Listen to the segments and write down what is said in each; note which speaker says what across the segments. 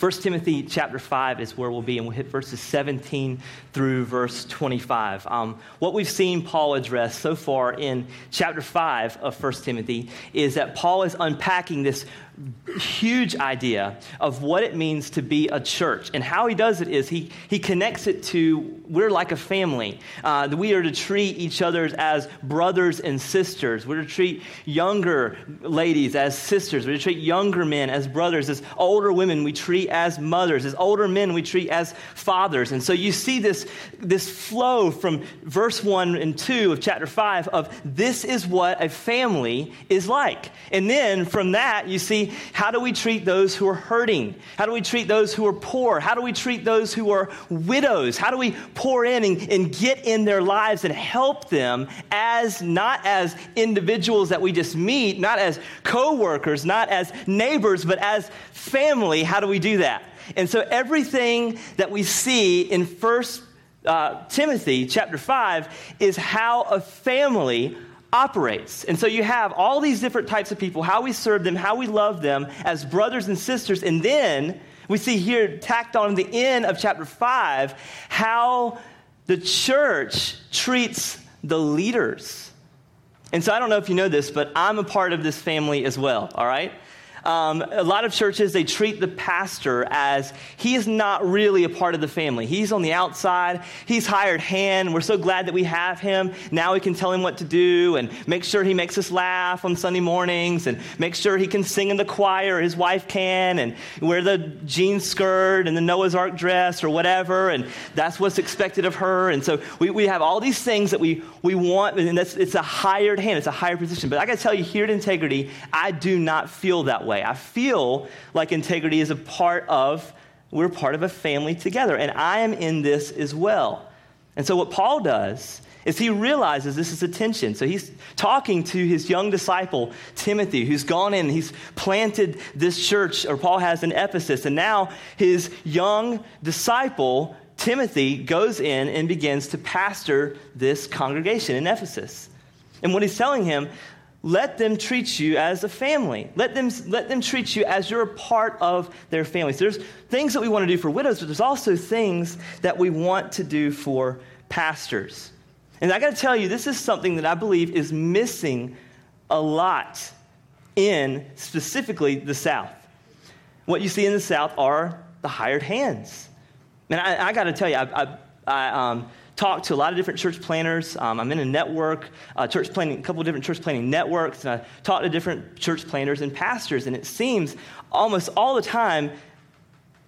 Speaker 1: 1 Timothy chapter 5 is where we'll be, and we'll hit verses 17 through verse 25. Um, what we've seen Paul address so far in chapter 5 of 1 Timothy is that Paul is unpacking this huge idea of what it means to be a church. And how he does it is he, he connects it to we're like a family. Uh, we are to treat each other as brothers and sisters. We're to treat younger ladies as sisters. We're to treat younger men as brothers. As older women, we treat as mothers. As older men, we treat as fathers. And so you see this, this flow from verse 1 and 2 of chapter 5 of this is what a family is like. And then from that, you see how do we treat those who are hurting? How do we treat those who are poor? How do we treat those who are widows? How do we pour in and, and get in their lives and help them as not as individuals that we just meet, not as co-workers, not as neighbors, but as family? How do we do that? And so everything that we see in First uh, Timothy chapter 5 is how a family operates. And so you have all these different types of people, how we serve them, how we love them as brothers and sisters. And then we see here, tacked on the end of chapter 5, how the church treats the leaders. And so I don't know if you know this, but I'm a part of this family as well, all right? Um, a lot of churches, they treat the pastor as he is not really a part of the family. He's on the outside, he's hired hand. We're so glad that we have him. Now we can tell him what to do and make sure he makes us laugh on Sunday mornings and make sure he can sing in the choir, his wife can, and wear the jean skirt and the Noah's Ark dress or whatever. And that's what's expected of her. And so we, we have all these things that we, we want, and it's a hired hand, it's a higher position. But I got to tell you, here at Integrity, I do not feel that way way. I feel like integrity is a part of, we're part of a family together, and I am in this as well. And so, what Paul does is he realizes this is a tension. So, he's talking to his young disciple, Timothy, who's gone in, he's planted this church, or Paul has in Ephesus, and now his young disciple, Timothy, goes in and begins to pastor this congregation in Ephesus. And what he's telling him, let them treat you as a family. Let them, let them treat you as you're a part of their family. So there's things that we want to do for widows, but there's also things that we want to do for pastors. And I got to tell you, this is something that I believe is missing a lot in specifically the South. What you see in the South are the hired hands. And I, I got to tell you, I, I, I um, talked to a lot of different church planters. Um, I'm in a network, uh, church planting, a couple of different church planting networks, and I talked to different church planters and pastors. And it seems almost all the time,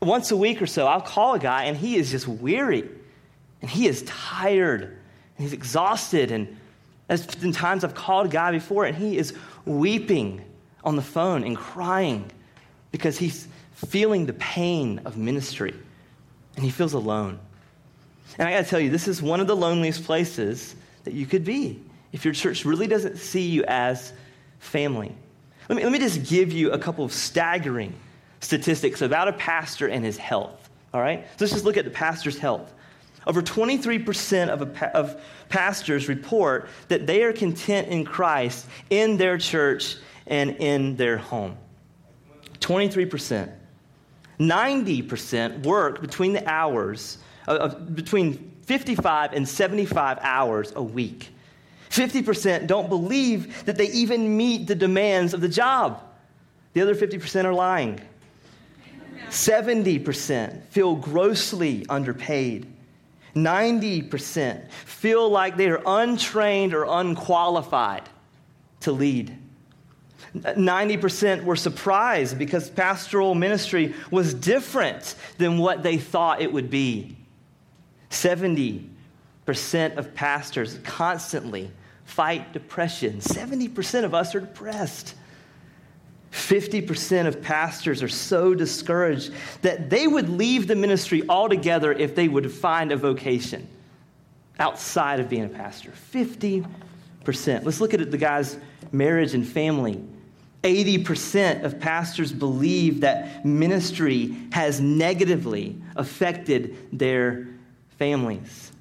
Speaker 1: once a week or so, I'll call a guy and he is just weary, and he is tired, and he's exhausted. And there's been times I've called a guy before, and he is weeping on the phone and crying because he's feeling the pain of ministry, and he feels alone. And I got to tell you, this is one of the loneliest places that you could be if your church really doesn't see you as family. Let me, let me just give you a couple of staggering statistics about a pastor and his health. All right? So let's just look at the pastor's health. Over 23% of, a, of pastors report that they are content in Christ in their church and in their home. 23%. 90% work between the hours uh, between 55 and 75 hours a week. 50% don't believe that they even meet the demands of the job. The other 50% are lying. 70% feel grossly underpaid. 90% feel like they are untrained or unqualified to lead. 90% were surprised because pastoral ministry was different than what they thought it would be. 70% of pastors constantly fight depression. 70% of us are depressed. 50% of pastors are so discouraged that they would leave the ministry altogether if they would find a vocation outside of being a pastor. 50%. Let's look at the guy's marriage and family. 80% of pastors believe that ministry has negatively affected their families.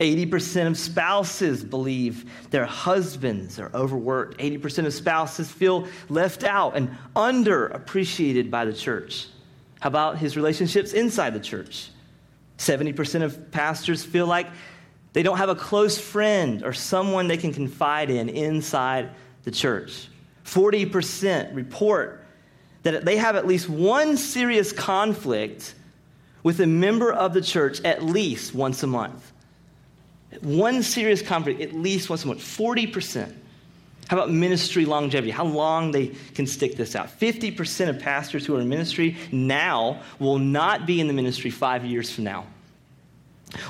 Speaker 1: 80% of spouses believe their husbands are overworked. 80% of spouses feel left out and underappreciated by the church. How about his relationships inside the church? 70% of pastors feel like they don't have a close friend or someone they can confide in inside the church. 40% report that they have at least one serious conflict with a member of the church at least once a month. One serious conflict at least once a month. 40%. How about ministry longevity? How long they can stick this out? 50% of pastors who are in ministry now will not be in the ministry five years from now.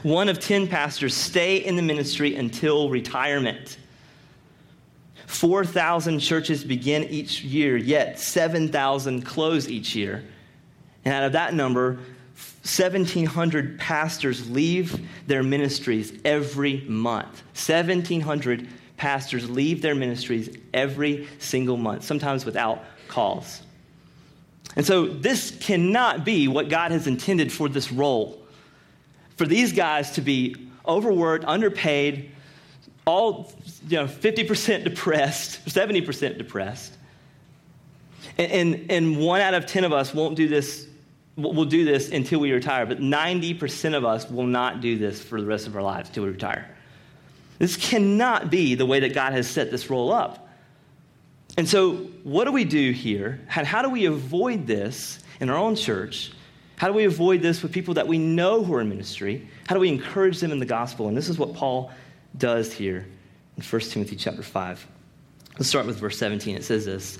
Speaker 1: One of 10 pastors stay in the ministry until retirement. 4,000 churches begin each year, yet 7,000 close each year. And out of that number, 1,700 pastors leave their ministries every month. 1,700 pastors leave their ministries every single month, sometimes without cause. And so, this cannot be what God has intended for this role. For these guys to be overworked, underpaid, all you know, 50% depressed, 70% depressed. And, and, and, one out of 10 of us won't do this, we'll do this until we retire, but 90% of us will not do this for the rest of our lives until we retire. This cannot be the way that God has set this role up. And so, what do we do here? How, how do we avoid this in our own church? How do we avoid this with people that we know who are in ministry? How do we encourage them in the gospel? And this is what Paul does here in 1 Timothy chapter 5. Let's start with verse 17. It says this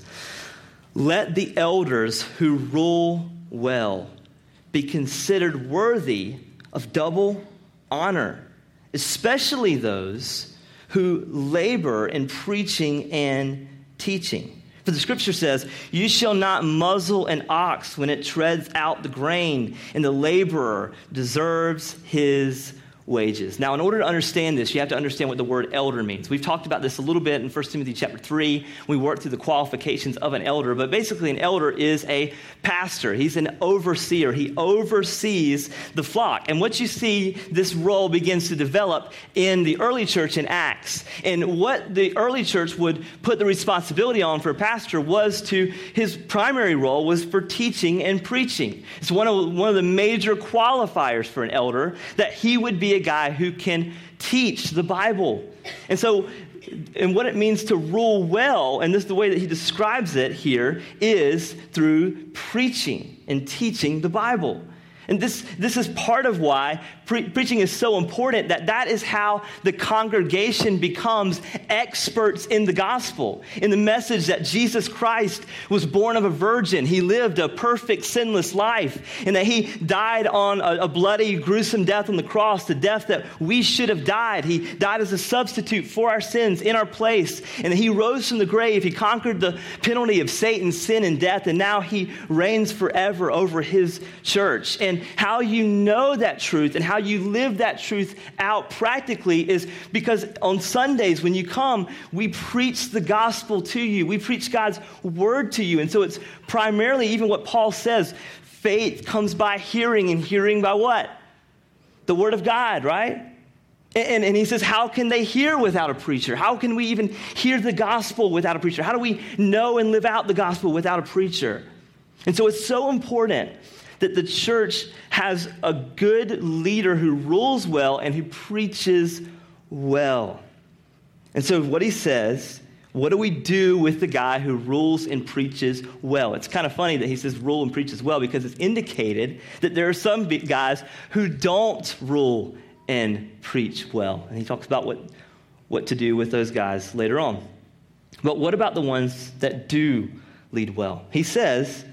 Speaker 1: Let the elders who rule well be considered worthy of double honor especially those who labor in preaching and teaching. For the scripture says, You shall not muzzle an ox when it treads out the grain, and the laborer deserves his wages. Now, in order to understand this, you have to understand what the word elder means. We've talked about this a little bit in 1 Timothy chapter 3. We worked through the qualifications of an elder, but basically, an elder is a pastor. He's an overseer. He oversees the flock. And what you see, this role begins to develop in the early church in Acts. And what the early church would put the responsibility on for a pastor was to, his primary role was for teaching and preaching. It's one of, one of the major qualifiers for an elder that he would be a guy who can teach the Bible. And so, and what it means to rule well, and this is the way that he describes it here, is through preaching and teaching the Bible. And this, this is part of why pre- preaching is so important that that is how the congregation becomes experts in the gospel, in the message that Jesus Christ was born of a virgin. He lived a perfect, sinless life, and that he died on a, a bloody, gruesome death on the cross, the death that we should have died. He died as a substitute for our sins in our place, and he rose from the grave. He conquered the penalty of Satan, sin, and death, and now he reigns forever over his church. And how you know that truth and how you live that truth out practically is because on Sundays when you come, we preach the gospel to you. We preach God's word to you. And so it's primarily even what Paul says faith comes by hearing, and hearing by what? The word of God, right? And, and, he says, How can they hear without a preacher? How can we even hear the gospel without a preacher? How do we know and live out the gospel without a preacher? And so it's so important that the church has a good leader who rules well and who preaches well. And so, what he says, what do we do with the guy who rules and preaches well? It's kind of funny that he says rule and preaches well because it's indicated that there are some guys who don't rule and preach well. And he talks about what, what to do with those guys later on. But what about the ones that do lead well? He says,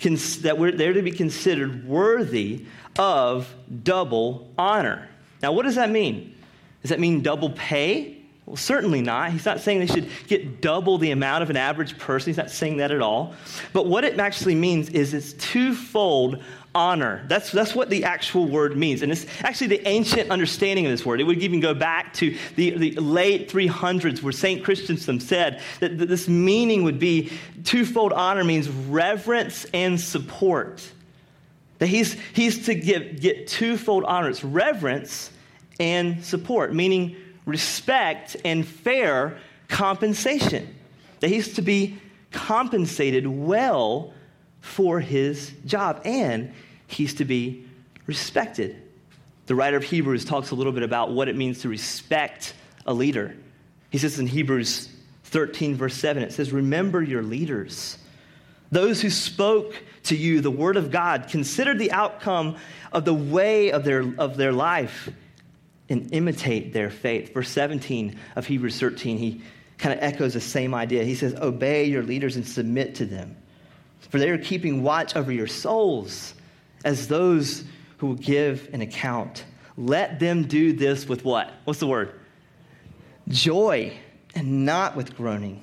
Speaker 1: that we're there to be considered worthy of double honor. Now, what does that mean? Does that mean double pay? Well, certainly not. He's not saying they should get double the amount of an average person. He's not saying that at all. But what it actually means is it's twofold honor. That's, that's what the actual word means. And it's actually the ancient understanding of this word. It would even go back to the, the late 300s where St. Chrysostom said that, that this meaning would be twofold honor means reverence and support. That he's, he's to give, get twofold honor. It's reverence and support, meaning respect and fair compensation. That he's to be compensated well for his job, and he's to be respected. The writer of Hebrews talks a little bit about what it means to respect a leader. He says in Hebrews 13, verse 7, it says, Remember your leaders, those who spoke to you the word of God. Consider the outcome of the way of their, of their life and imitate their faith. Verse 17 of Hebrews 13, he kind of echoes the same idea. He says, Obey your leaders and submit to them, for they are keeping watch over your souls as those who will give an account. Let them do this with what? What's the word? Joy and not with groaning,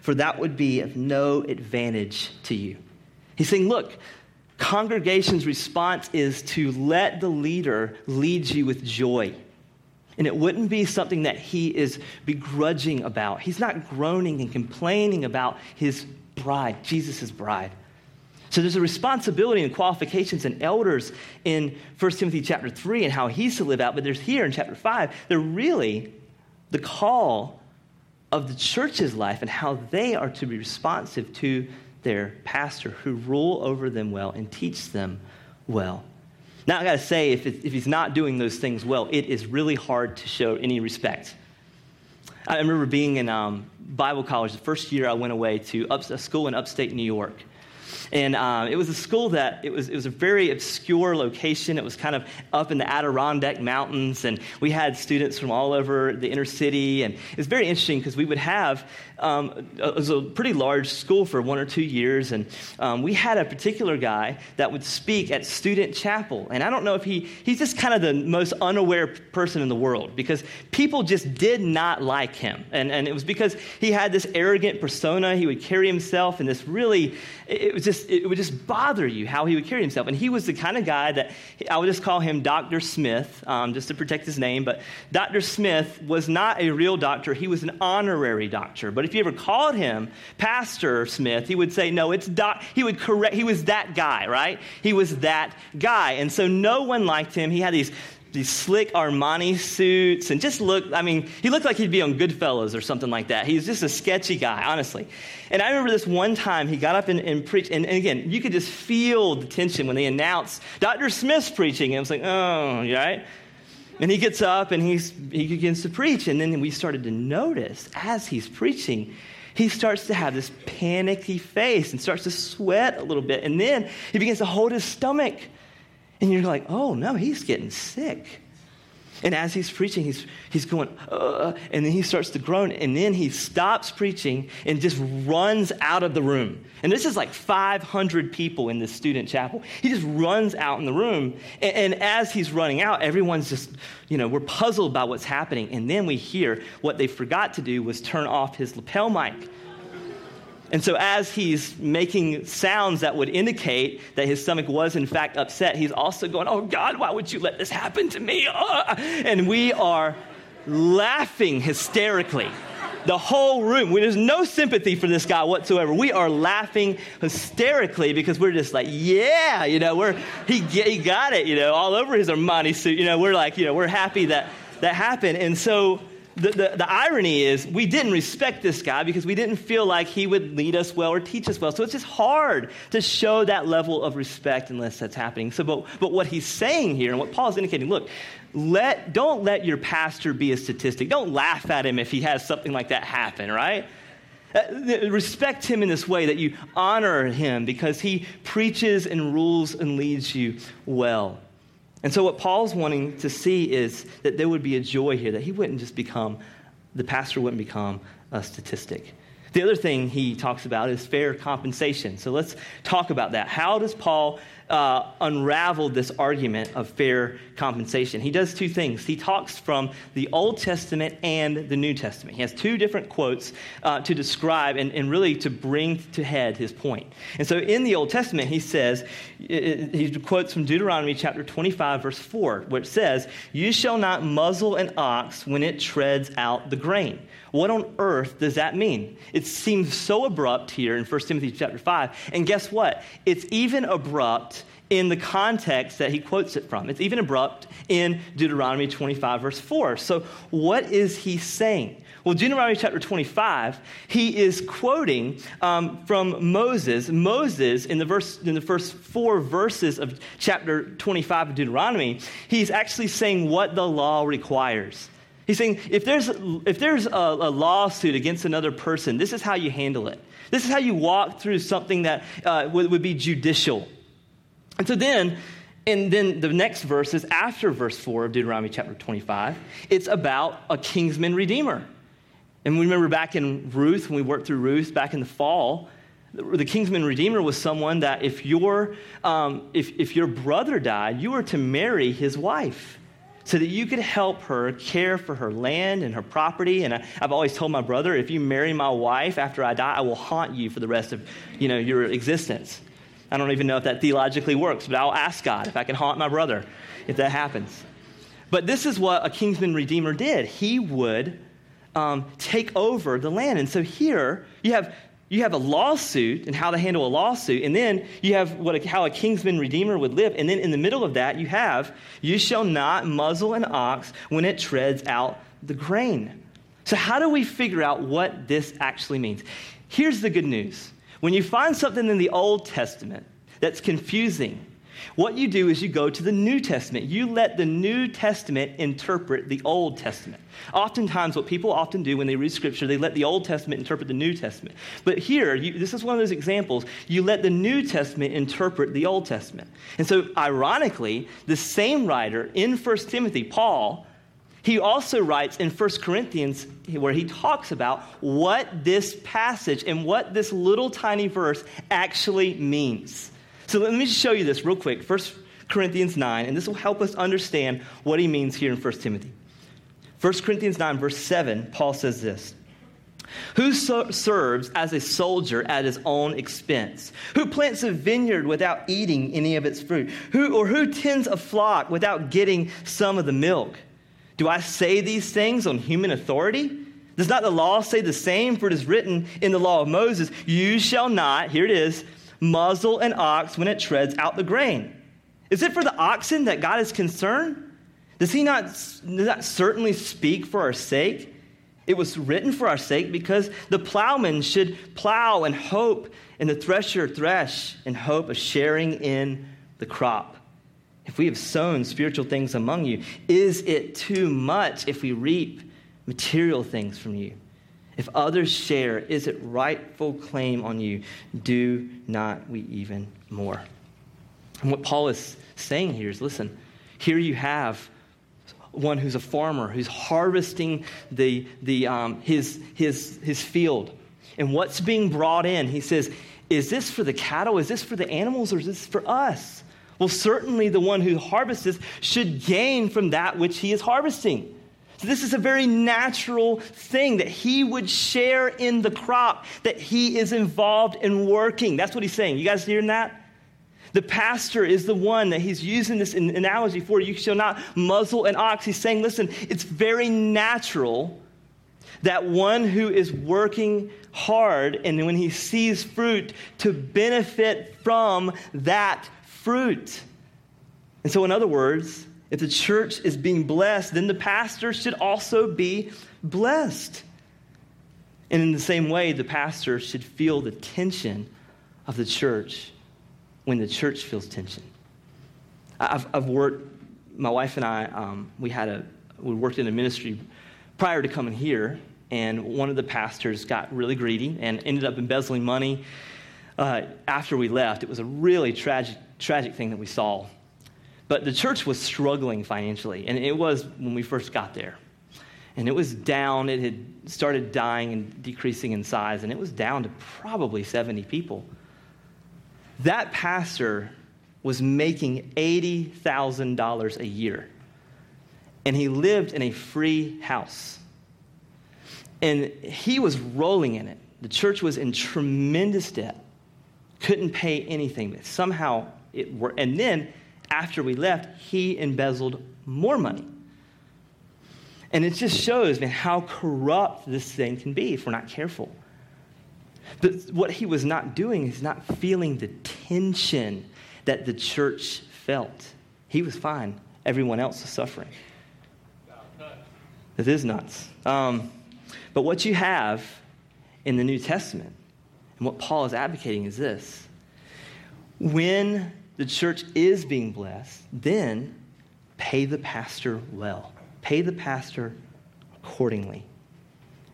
Speaker 1: for that would be of no advantage to you. He's saying, Look, congregation's response is to let the leader lead you with joy. And it wouldn't be something that he is begrudging about. He's not groaning and complaining about his bride, Jesus' bride. So there's a responsibility and qualifications and elders in 1 Timothy chapter 3 and how he's to live out, but there's here in chapter 5, they're really the call of the church's life and how they are to be responsive to their pastor who rule over them well and teach them well. Now, I got to say, if, if he's not doing those things well, it is really hard to show any respect. I remember being in um, Bible college the first year I went away to up, a school in upstate New York. And um, it was a school that, it was, it was a very obscure location. It was kind of up in the Adirondack Mountains. And we had students from all over the inner city. And it was very interesting because we would have, um, it was a pretty large school for one or two years. And um, we had a particular guy that would speak at student chapel. And I don't know if he, he's just kind of the most unaware person in the world because people just did not like him. And, and it was because he had this arrogant persona. He would carry himself in this really, it was just, it would just bother you how he would carry himself. And he was the kind of guy that I would just call him Dr. Smith, um, just to protect his name. But Dr. Smith was not a real doctor, he was an honorary doctor. But if you ever called him Pastor Smith, he would say, no, it's doc. He would correct, he was that guy, right? He was that guy. And so no one liked him. He had these these slick Armani suits and just looked, I mean, he looked like he'd be on Goodfellas or something like that. He was just a sketchy guy, honestly. And I remember this one time he got up and, and preached, and, and, again, you could just feel the tension when they announced Dr. Smith's preaching. And I was like, oh, right? And he gets up and he's, he begins to preach. And then we started to notice as he's preaching, he starts to have this panicky face and starts to sweat a little bit. And then he begins to hold his stomach. And you're like, oh no, he's getting sick. And as he's preaching, he's, he's going, uh, and then he starts to groan, and then he stops preaching and just runs out of the room. And this is like 500 people in this student chapel. He just runs out in the room. And, and as he's running out, everyone's just, you know, we're puzzled by what's happening. And then we hear what they forgot to do was turn off his lapel mic. And so, as he's making sounds that would indicate that his stomach was in fact upset, he's also going, Oh God, why would you let this happen to me? And we are laughing hysterically. The whole room, there's no sympathy for this guy whatsoever. We are laughing hysterically because we're just like, yeah, you know, we're, he, he got it, you know, all over his Armani suit. You know, we're like, you know, we're happy that that happened. And so, the, the, the, irony is we didn't respect this guy because we didn't feel like he would lead us well or teach us well. So it's just hard to show that level of respect unless that's happening. So, but, but what he's saying here and what Paul is indicating, look, let, don't let your pastor be a statistic. Don't laugh at him if he has something like that happen, right? Uh, respect him in this way that you honor him because he preaches and rules and leads you well. And so, what Paul's wanting to see is that there would be a joy here, that he wouldn't just become, the pastor wouldn't become a statistic. The other thing he talks about is fair compensation. So let's talk about that. How does Paul uh, unravel this argument of fair compensation? He does two things. He talks from the Old Testament and the New Testament. He has two different quotes uh, to describe and, and really to bring to head his point. And so in the Old Testament, he says, he quotes from Deuteronomy chapter 25, verse 4, which says, You shall not muzzle an ox when it treads out the grain. What on earth does that mean? It seems so abrupt here in 1 Timothy chapter 5. And guess what? It's even abrupt in the context that he quotes it from. It's even abrupt in Deuteronomy 25, verse 4. So, what is he saying? Well, Deuteronomy chapter 25, he is quoting um, from Moses. Moses, in the, verse, in the first four verses of chapter 25 of Deuteronomy, he's actually saying what the law requires. He's saying if there's, if there's a, a lawsuit against another person, this is how you handle it. This is how you walk through something that uh, would, would be judicial. And so then, and then the next verse is after verse 4 of Deuteronomy chapter 25. It's about a kinsman redeemer. And we remember back in Ruth, when we worked through Ruth back in the fall, the kinsman redeemer was someone that if your, um, if, if your brother died, you were to marry his wife so that you could help her care for her land and her property. And I, have always told my brother, if you marry my wife after I die, I will haunt you for the rest of you know, your existence. I don't even know if that theologically works, but I'll ask God if I can haunt my brother if that happens. But this is what a kinsman redeemer did. He would um, take over the land. And so here you have you have a lawsuit and how to handle a lawsuit, and then you have what a, how a kinsman redeemer would live, and then in the middle of that you have you shall not muzzle an ox when it treads out the grain. So how do we figure out what this actually means? Here's the good news: when you find something in the Old Testament that's confusing what you do is you go to the New Testament. You let the New Testament interpret the Old Testament. Oftentimes, what people often do when they read Scripture, they let the Old Testament interpret the New Testament. But here, you, this is one of those examples. You let the New Testament interpret the Old Testament. And so, ironically, the same writer in 1 Timothy, Paul, he also writes in 1 Corinthians where he talks about what this passage and what this little tiny verse actually means. So let me just show you this real quick. 1 Corinthians 9, and this will help us understand what he means here in 1 Timothy. 1 Corinthians 9, verse 7, Paul says this Who serves as a soldier at his own expense? Who plants a vineyard without eating any of its fruit? Who, or who tends a flock without getting some of the milk? Do I say these things on human authority? Does not the law say the same? For it is written in the law of Moses, You shall not, here it is, muzzle an ox when it treads out the grain. Is it for the oxen that God is concerned? Does he not, does that certainly speak for our sake? It was written for our sake because the plowman should plow and hope, and the thresher thresh in hope of sharing in the crop. If we have sown spiritual things among you, is it too much if we reap material things from you? If others share, is it rightful claim on you? Do not we even more? And what Paul is saying here is listen, here you have one who's a farmer who's harvesting the, the, um, his, his, his field. And what's being brought in, he says, is this for the cattle? Is this for the animals? Or is this for us? Well, certainly the one who harvests should gain from that which he is harvesting. This is a very natural thing that he would share in the crop that he is involved in working. That's what he's saying. You guys hearing that? The pastor is the one that he's using this analogy for. You shall not muzzle an ox. He's saying, listen, it's very natural that one who is working hard and when he sees fruit to benefit from that fruit. And so, in other words, if the church is being blessed, then the pastor should also be blessed. And in the same way, the pastor should feel the tension of the church when the church feels tension. I've, I've worked, my wife and I, um, we had a, we worked in a ministry prior to coming here, and one of the pastors got really greedy and ended up embezzling money. Uh, after we left, it was a really tragic, tragic thing that we saw. But the church was struggling financially, and it was when we first got there. And it was down, it had started dying and decreasing in size, and it was down to probably 70 people. That pastor was making $80,000 a year, and he lived in a free house. And he was rolling in it. The church was in tremendous debt, couldn't pay anything. Somehow it worked. And then after we left, he embezzled more money. And it just shows, man, how corrupt this thing can be if we're not careful. But what he was not doing is not feeling the tension that the church felt. He was fine, everyone else was suffering. This is nuts. Um, but what you have in the New Testament, and what Paul is advocating, is this when the church is being blessed, then pay the pastor well. Pay the pastor accordingly.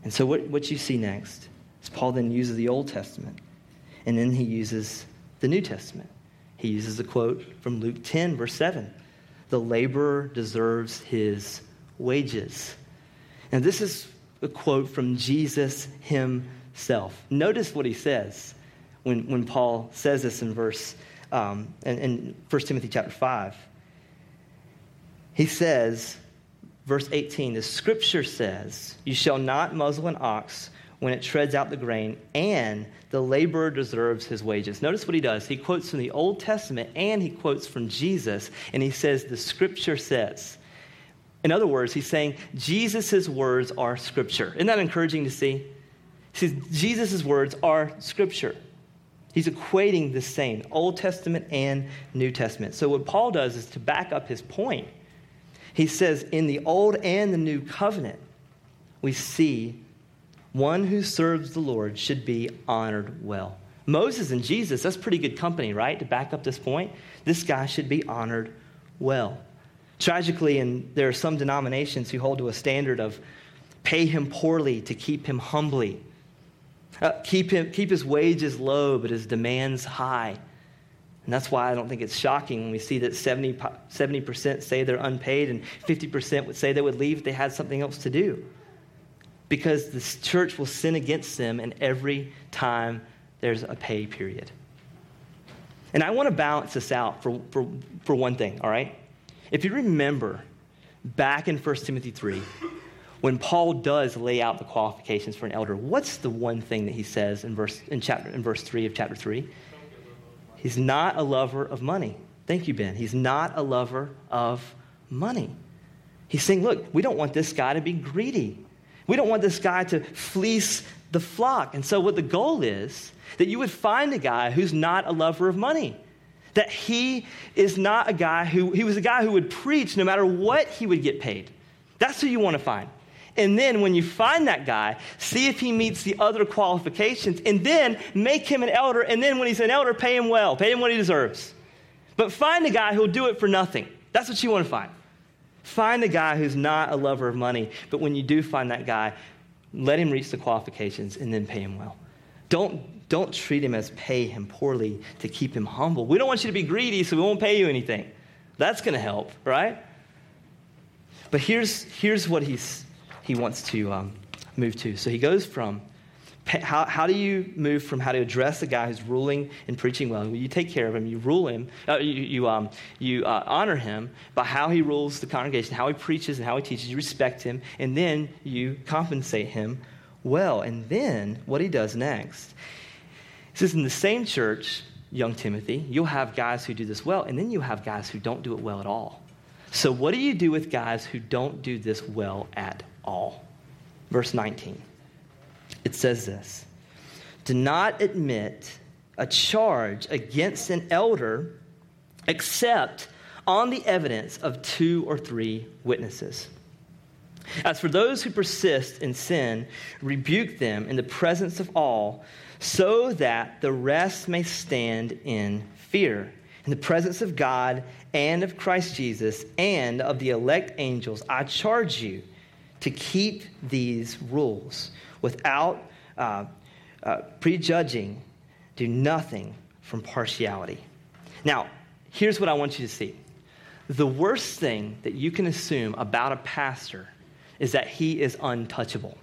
Speaker 1: And so, what, what you see next is Paul then uses the Old Testament, and then he uses the New Testament. He uses a quote from Luke 10, verse 7 The laborer deserves his wages. And this is a quote from Jesus himself. Notice what he says when, when Paul says this in verse um, in, in 1 Timothy chapter 5. He says, verse 18, the scripture says, You shall not muzzle an ox when it treads out the grain, and the laborer deserves his wages. Notice what he does. He quotes from the Old Testament and he quotes from Jesus, and he says, The scripture says. In other words, he's saying Jesus' words are scripture. Isn't that encouraging to see? He says Jesus' words are scripture. He's equating the same, Old Testament and New Testament. So, what Paul does is to back up his point. He says, in the Old and the New Covenant, we see one who serves the Lord should be honored well. Moses and Jesus, that's pretty good company, right? To back up this point, this guy should be honored well. Tragically, and there are some denominations who hold to a standard of pay him poorly to keep him humbly. Uh, keep, him, keep his wages low, but his demands high. And that's why I don't think it's shocking when we see that 70, 70% say they're unpaid and 50% would say they would leave if they had something else to do. Because the church will sin against them, and every time there's a pay period. And I want to balance this out for, for, for one thing, all right? If you remember back in 1 Timothy 3, when Paul does lay out the qualifications for an elder, what's the one thing that he says in verse, in chapter, in verse 3 of chapter 3? He's not a lover of money. Thank you, Ben. He's not a lover of money. He's saying, look, we don't want this guy to be greedy. We don't want this guy to fleece the flock. And so, what the goal is, that you would find a guy who's not a lover of money. That he is not a guy who, he was a guy who would preach no matter what he would get paid. That's who you want to find. And then when you find that guy, see if he meets the other qualifications, and then make him an elder. And then when he's an elder, pay him well, pay him what he deserves. But find a guy who'll do it for nothing. That's what you want to find. Find a guy who's not a lover of money, but when you do find that guy, let him reach the qualifications and then pay him well. Don't, don't treat him as pay him poorly to keep him humble. We don't want you to be greedy, so we won't pay you anything. That's going to help, right? But here's, here's what he's he wants to um, move to. So he goes from how, how do you move from how to address the guy who's ruling and preaching well? You take care of him, you rule him, uh, you, you, um, you uh, honor him by how he rules the congregation, how he preaches and how he teaches. You respect him, and then you compensate him well. And then what he does next he says, in the same church, young Timothy, you'll have guys who do this well, and then you have guys who don't do it well at all. So, what do you do with guys who don't do this well at all. Verse 19. It says this Do not admit a charge against an elder except on the evidence of two or three witnesses. As for those who persist in sin, rebuke them in the presence of all, so that the rest may stand in fear. In the presence of God and of Christ Jesus and of the elect angels, I charge you to keep these rules without uh, uh, prejudging, do nothing from partiality. Now, here's what I want you to see the worst thing that you can assume about a pastor is that he is untouchable.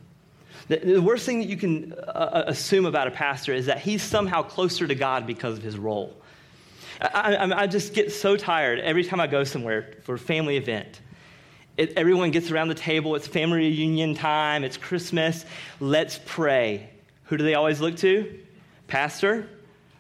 Speaker 1: The, worst thing that you can uh, uh assume about a pastor is that he's somehow closer to God because of his role. I, I, I just get so tired every time I go somewhere for a family event it, everyone gets around the table. It's family reunion time. It's Christmas. Let's pray. Who do they always look to? Pastor,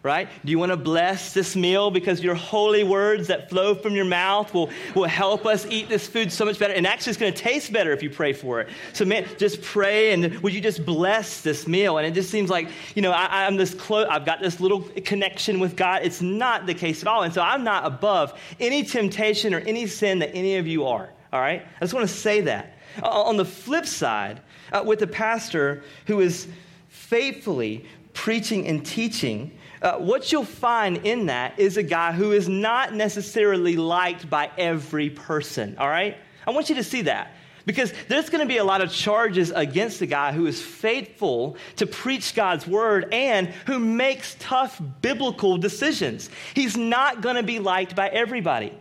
Speaker 1: right? Do you want to bless this meal because your holy words that flow from your mouth will, will help us eat this food so much better? And actually, it's going to taste better if you pray for it. So, man, just pray and would you just bless this meal? And it just seems like, you know, I, am this close, I've got this little connection with God. It's not the case at all. And so I'm not above any temptation or any sin that any of you are, all right? I just want to say that. On the flip side, uh, with a pastor who is faithfully preaching and teaching, uh, what you'll find in that is a guy who is not necessarily liked by every person, all right? I want you to see that. Because there's going to be a lot of charges against the guy who is faithful to preach God's word and who makes tough biblical decisions. He's not going to be liked by everybody.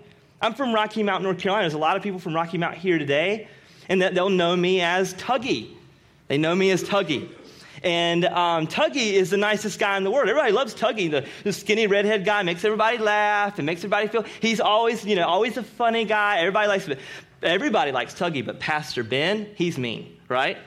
Speaker 1: I'm from Rocky Mount, North Carolina. There's a lot of people from Rocky Mount here today, and they'll know me as Tuggy. They know me as Tuggy. And um, Tuggy is the nicest guy in the world. Everybody loves Tuggy, the, the skinny redhead guy, makes everybody laugh and makes everybody feel. He's always, you know, always a funny guy. Everybody likes. Everybody likes Tuggy, but Pastor Ben, he's mean, right?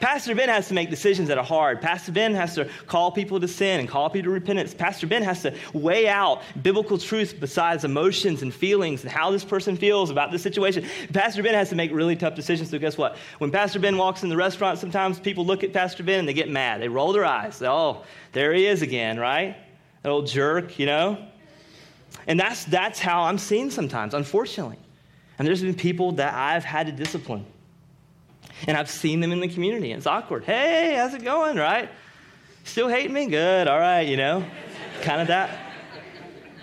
Speaker 1: Pastor Ben has to make decisions that are hard. Pastor Ben has to call people to sin and call people to repentance. Pastor Ben has to weigh out biblical truth besides emotions and feelings and how this person feels about this situation. Pastor Ben has to make really tough decisions. So, guess what? When Pastor Ben walks in the restaurant, sometimes people look at Pastor Ben and they get mad. They roll their eyes. Oh, there he is again, right? That old jerk, you know? And that's, that's how I'm seen sometimes, unfortunately. And there's been people that I've had to discipline. And I've seen them in the community. It's awkward. Hey, how's it going, right? Still hating me? Good, all right, you know? kind of that,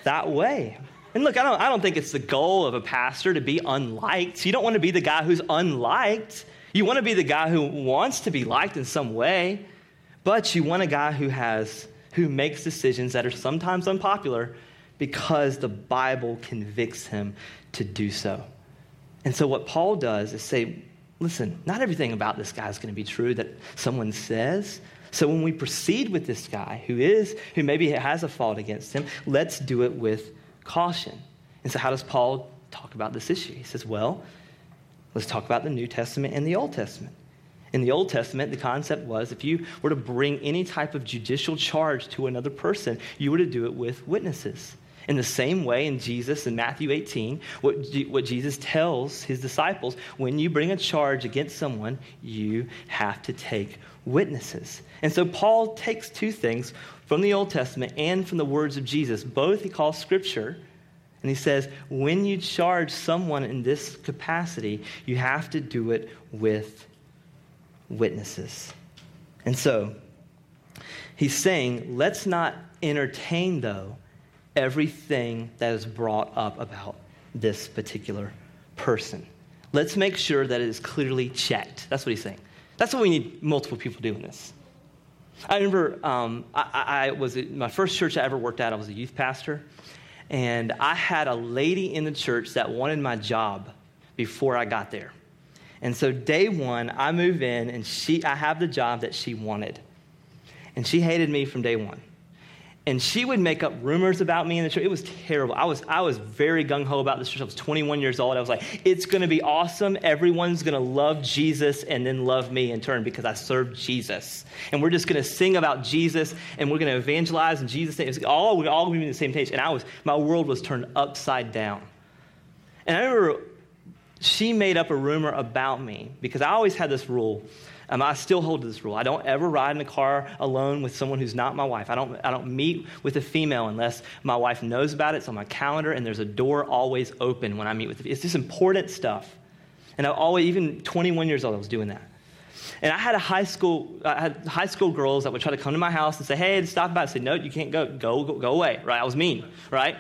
Speaker 1: that way. And look, I don't, I don't think it's the goal of a pastor to be unliked. You don't want to be the guy who's unliked. You want to be the guy who wants to be liked in some way, but you want a guy who has who makes decisions that are sometimes unpopular because the Bible convicts him to do so. And so what Paul does is say, listen, not everything about this guy is going to be true that someone says. So when we proceed with this guy who is, who maybe has a fault against him, let's do it with caution. And so how does Paul talk about this issue? He says, well, let's talk about the New Testament and the Old Testament. In the Old Testament, the concept was if you were to bring any type of judicial charge to another person, you were to do it with witnesses. In the same way, in Jesus, in Matthew 18, what, what Jesus tells his disciples when you bring a charge against someone, you have to take witnesses. And so Paul takes two things from the Old Testament and from the words of Jesus. Both he calls scripture. And he says, when you charge someone in this capacity, you have to do it with witnesses. And so, he's saying, let's not entertain, though, everything that is brought up about this particular person. Let's make sure that it is clearly checked. That's what he's saying. That's what we need multiple people doing this. I remember um, I, I, was my first church I ever worked at. I was a youth pastor, and I had a lady in the church that wanted my job before I got there. And so day one, I move in, and she I have the job that she wanted, and she hated me from day one and she would make up rumors about me in the church. It was terrible. I was, I was very gung ho about this church. I was 21 years old. I was like, it's going to be awesome. Everyone's going to love Jesus and then love me in turn because I serve Jesus. And we're just going to sing about Jesus and we're going to evangelize in Jesus' name. It's all, we're all going to be on the same page. And I was, my world was turned upside down. And I remember she made up a rumor about me because I always had this rule um, I still hold to this rule. I don't ever ride in a car alone with someone who's not my wife. I don't, I don't meet with a female unless my wife knows about it. It's on my calendar, and there's a door always open when I meet with. It's just important stuff. And I always, even 21 years old, I was doing that. And I had a high school, I had high school girls that would try to come to my house and say, "Hey, stop by." I said, "No, you can't go. Go, go, go away." Right? I was mean. Right?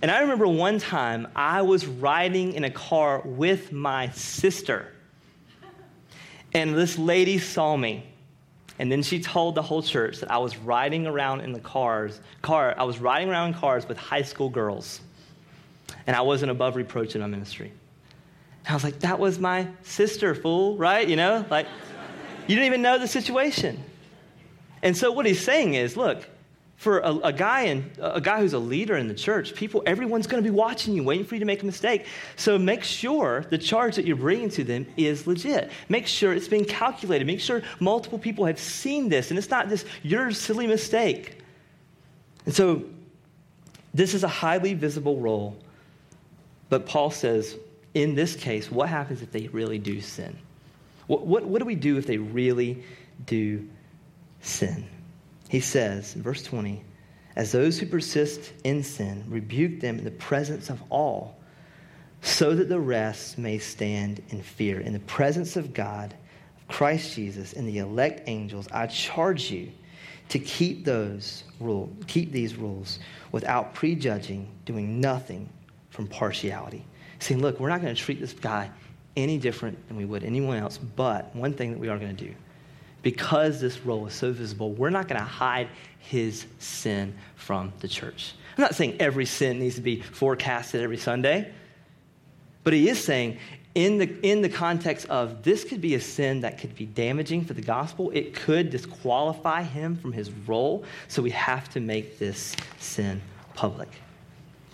Speaker 1: And I remember one time I was riding in a car with my sister. And this lady saw me. And then she told the whole church that I was riding around in the cars, car, I was riding around in cars with high school girls. And I wasn't above reproach in my ministry. And I was like, that was my sister, fool, right? You know, like, you didn't even know the situation. And so what he's saying is, look, for a, a, guy and a guy who's a leader in the church, people, everyone's going to be watching you, waiting for you to make a mistake. So make sure the charge that you're bringing to them is legit. Make sure it's being calculated. Make sure multiple people have seen this, and it's not just your silly mistake. And so, this is a highly visible role, but Paul says, in this case, what happens if they really do sin? What, what, what do we do if they really do sin? He says in verse 20, as those who persist in sin, rebuke them in the presence of all, so that the rest may stand in fear. In the presence of God, of Christ Jesus, and the elect angels, I charge you to keep those rule, keep these rules without prejudging, doing nothing from partiality. Saying, look, we're not going to treat this guy any different than we would anyone else, but one thing that we are going to do because this role is so visible, we're not going to hide his sin from the church. I'm not saying every sin needs to be forecasted every Sunday, but he is saying, in the, in the context of this could be a sin that could be damaging for the gospel, it could disqualify him from his role, so we have to make this sin public.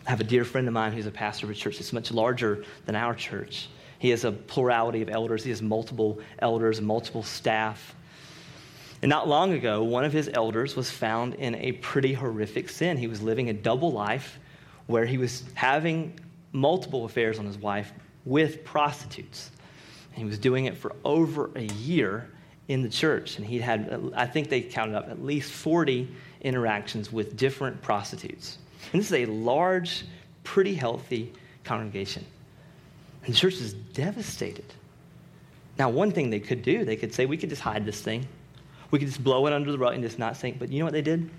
Speaker 1: I have a dear friend of mine who's a pastor of a church that's much larger than our church. He has a plurality of elders, he has multiple elders, multiple staff. And not long ago, one of his elders was found in a pretty horrific sin. He was living a double life where he was having multiple affairs on his wife with prostitutes. And he was doing it for over a year in the church. And he'd had, I think they counted up at least 40 interactions with different prostitutes. And this is a large, pretty healthy congregation. And the church is devastated. Now, one thing they could do, they could say, we could just hide this thing. We could just blow it under the rug and just not think. But you know what they did?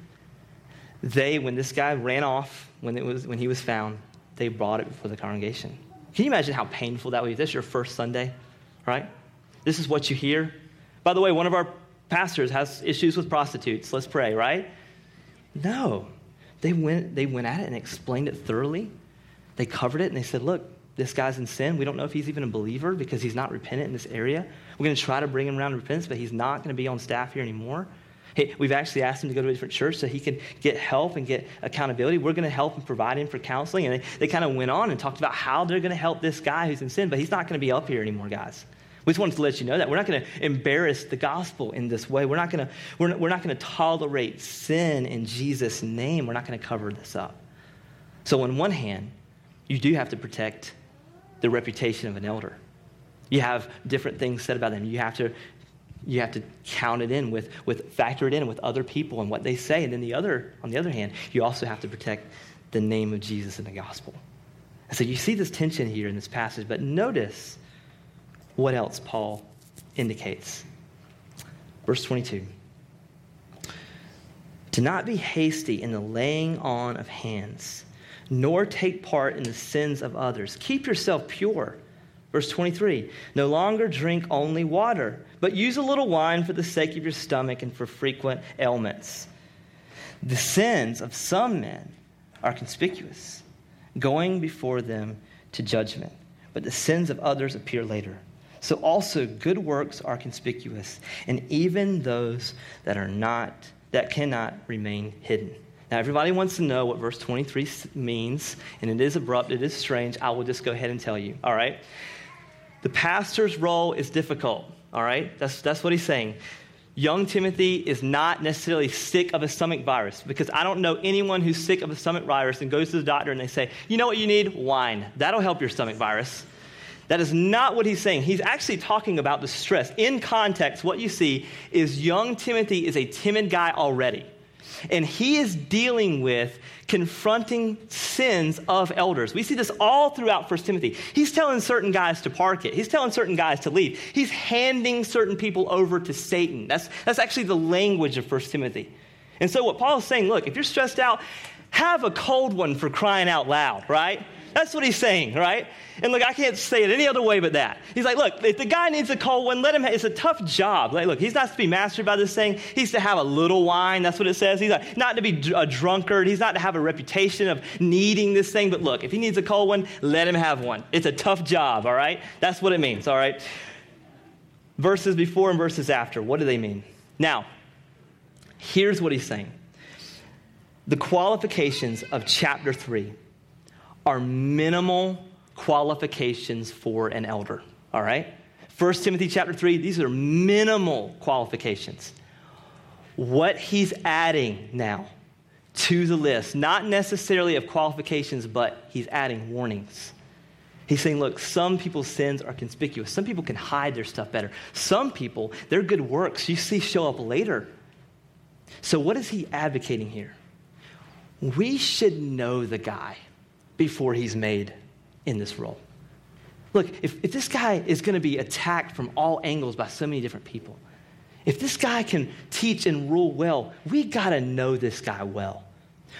Speaker 1: They, when this guy ran off, when, it was, when he was found, they brought it before the congregation. Can you imagine how painful that would be? This is your first Sunday, right? This is what you hear. By the way, one of our pastors has issues with prostitutes. Let's pray, right? No. They went, they went at it and explained it thoroughly. They covered it and they said, look, this guy's in sin. We don't know if he's even a believer because he's not repentant in this area. We're going to try to bring him around to repentance, but he's not going to be on staff here anymore. Hey, we've actually asked him to go to a different church so he can get help and get accountability. We're going to help and provide him for counseling. And they, they kind of went on and talked about how they're going to help this guy who's in sin, but he's not going to be up here anymore, guys. We just wanted to let you know that. We're not going to embarrass the gospel in this way. We're not going to, we're, we're not going to tolerate sin in Jesus' name. We're not going to cover this up. So, on one hand, you do have to protect the reputation of an elder. You have different things said about them. You have to, you have to count it in with, with factor it in with other people and what they say. And then the other, on the other hand, you also have to protect the name of Jesus in the gospel. And so you see this tension here in this passage, but notice what else Paul indicates. Verse 22 To not be hasty in the laying on of hands nor take part in the sins of others. Keep yourself pure. Verse 23 No longer drink only water, but use a little wine for the sake of your stomach and for frequent ailments. The sins of some men are conspicuous, going before them to judgment, but the sins of others appear later. So also good works are conspicuous, and even those that are not, that cannot remain hidden. Now, everybody wants to know what verse 23 means, and it is abrupt, it is strange. I will just go ahead and tell you, all right? The pastor's role is difficult, all right? That's, that's what he's saying. Young Timothy is not necessarily sick of a stomach virus because I don't know anyone who's sick of a stomach virus and goes to the doctor and they say, you know what you need? Wine. That'll help your stomach virus. That is not what he's saying. He's actually talking about the stress. In context, what you see is young Timothy is a timid guy already. And he is dealing with confronting sins of elders. We see this all throughout 1 Timothy. He's telling certain guys to park it, he's telling certain guys to leave. He's handing certain people over to Satan. That's, that's actually the language of 1 Timothy. And so, what Paul is saying look, if you're stressed out, have a cold one for crying out loud, right? That's what he's saying, right? And look, I can't say it any other way but that. He's like, look, if the guy needs a cold one, let him. Have, it's a tough job. Like, look, he's not to be mastered by this thing. He's to have a little wine. That's what it says. He's like, not to be a drunkard. He's not to have a reputation of needing this thing. But look, if he needs a cold one, let him have one. It's a tough job. All right. That's what it means. All right. Verses before and verses after. What do they mean? Now, here's what he's saying. The qualifications of chapter three are minimal qualifications for an elder. All right? 1 Timothy chapter 3, these are minimal qualifications. What he's adding now to the list, not necessarily of qualifications, but he's adding warnings. He's saying, look, some people's sins are conspicuous. Some people can hide their stuff better. Some people, their good works you see show up later. So, what is he advocating here? We should know the guy before he's made in this role. Look, if, if this guy is going to be attacked from all angles by so many different people, if this guy can teach and rule well, we got to know this guy well.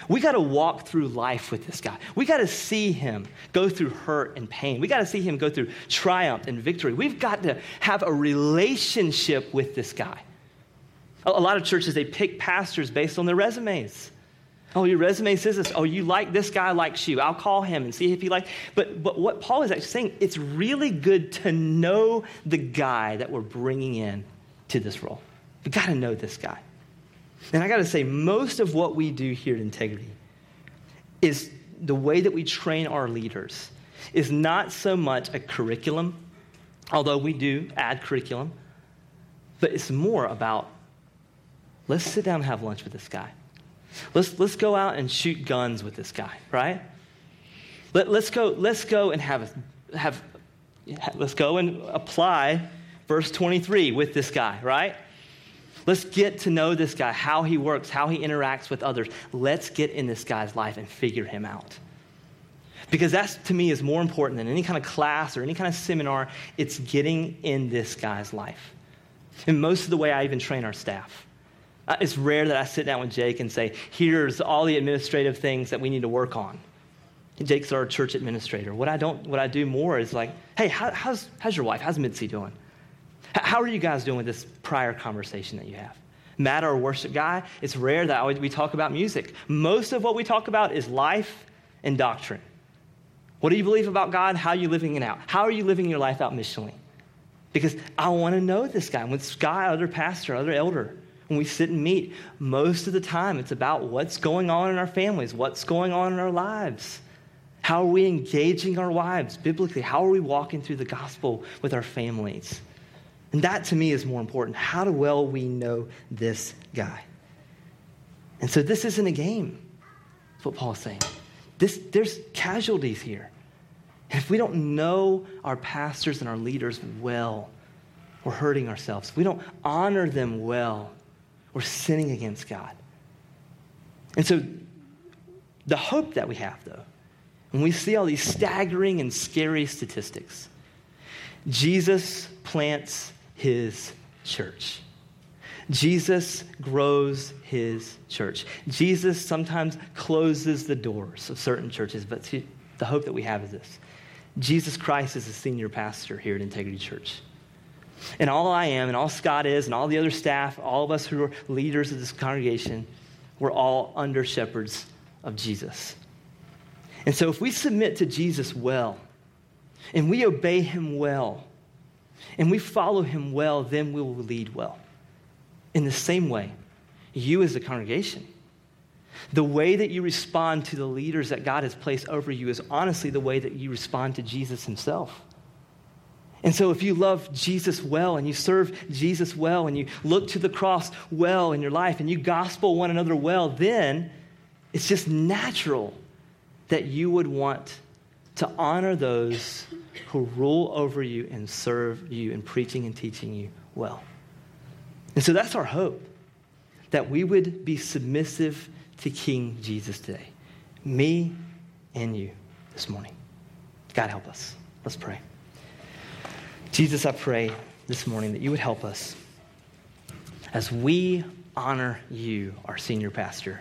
Speaker 1: We got to walk through life with this guy. We got to see him go through hurt and pain. We got to see him go through triumph and victory. We've got to have a relationship with this guy. A, a lot of churches, they pick pastors based on their resumes. Oh, your resume says this. Oh, you like this guy likes you. I'll call him and see if he likes. But, but what Paul is actually saying, it's really good to know the guy that we're bringing in to this role. We got to know this guy. And I got to say, most of what we do here at Integrity is the way that we train our leaders is not so much a curriculum, although we do add curriculum, but it's more about let's sit down and have lunch with this guy. Let's, let's go out and shoot guns with this guy, right? Let, let's, go, let's go and have, have, let's go and apply verse 23 with this guy, right? Let's get to know this guy, how he works, how he interacts with others. Let's get in this guy's life and figure him out. Because that, to me, is more important than any kind of class or any kind of seminar. It's getting in this guy's life. And most of the way I even train our staff. Uh, it's rare that I sit down with Jake and say, here's all the administrative things that we need to work on. Jake's our church administrator. What I, don't, what I do more is like, hey, how, how's, how's your wife? How's Mitzi doing? How are you guys doing with this prior conversation that you have? Matt, our worship guy, it's rare that we talk about music. Most of what we talk about is life and doctrine. What do you believe about God? How are you living it out? How are you living your life out missionally? Because I want to know this guy. With Scott, other pastor, other elder, when we sit and meet, most of the time it's about what's going on in our families, what's going on in our lives. How are we engaging our wives biblically? How are we walking through the gospel with our families? And that to me is more important. How well we know this guy. And so this isn't a game. That's what Paul's saying. This, there's casualties here. And if we don't know our pastors and our leaders well, we're hurting ourselves. If we don't honor them well, we're sinning against God. And so the hope that we have, though, when we see all these staggering and scary statistics, Jesus plants his church. Jesus grows his church. Jesus sometimes closes the doors of certain churches, but the hope that we have is this Jesus Christ is the senior pastor here at Integrity Church. And all I am, and all Scott is, and all the other staff, all of us who are leaders of this congregation, we're all under shepherds of Jesus. And so if we submit to Jesus well, and we obey him well, and we follow him well, then we will lead well. In the same way, you as a congregation, the way that you respond to the leaders that God has placed over you is honestly the way that you respond to Jesus himself. And so, if you love Jesus well and you serve Jesus well and you look to the cross well in your life and you gospel one another well, then it's just natural that you would want to honor those who rule over you and serve you in preaching and teaching you well. And so that's our hope that we would be submissive to King Jesus today. Me and you this morning. God help us. Let's pray. Jesus, I pray this morning that you would help us as we honor you, our senior pastor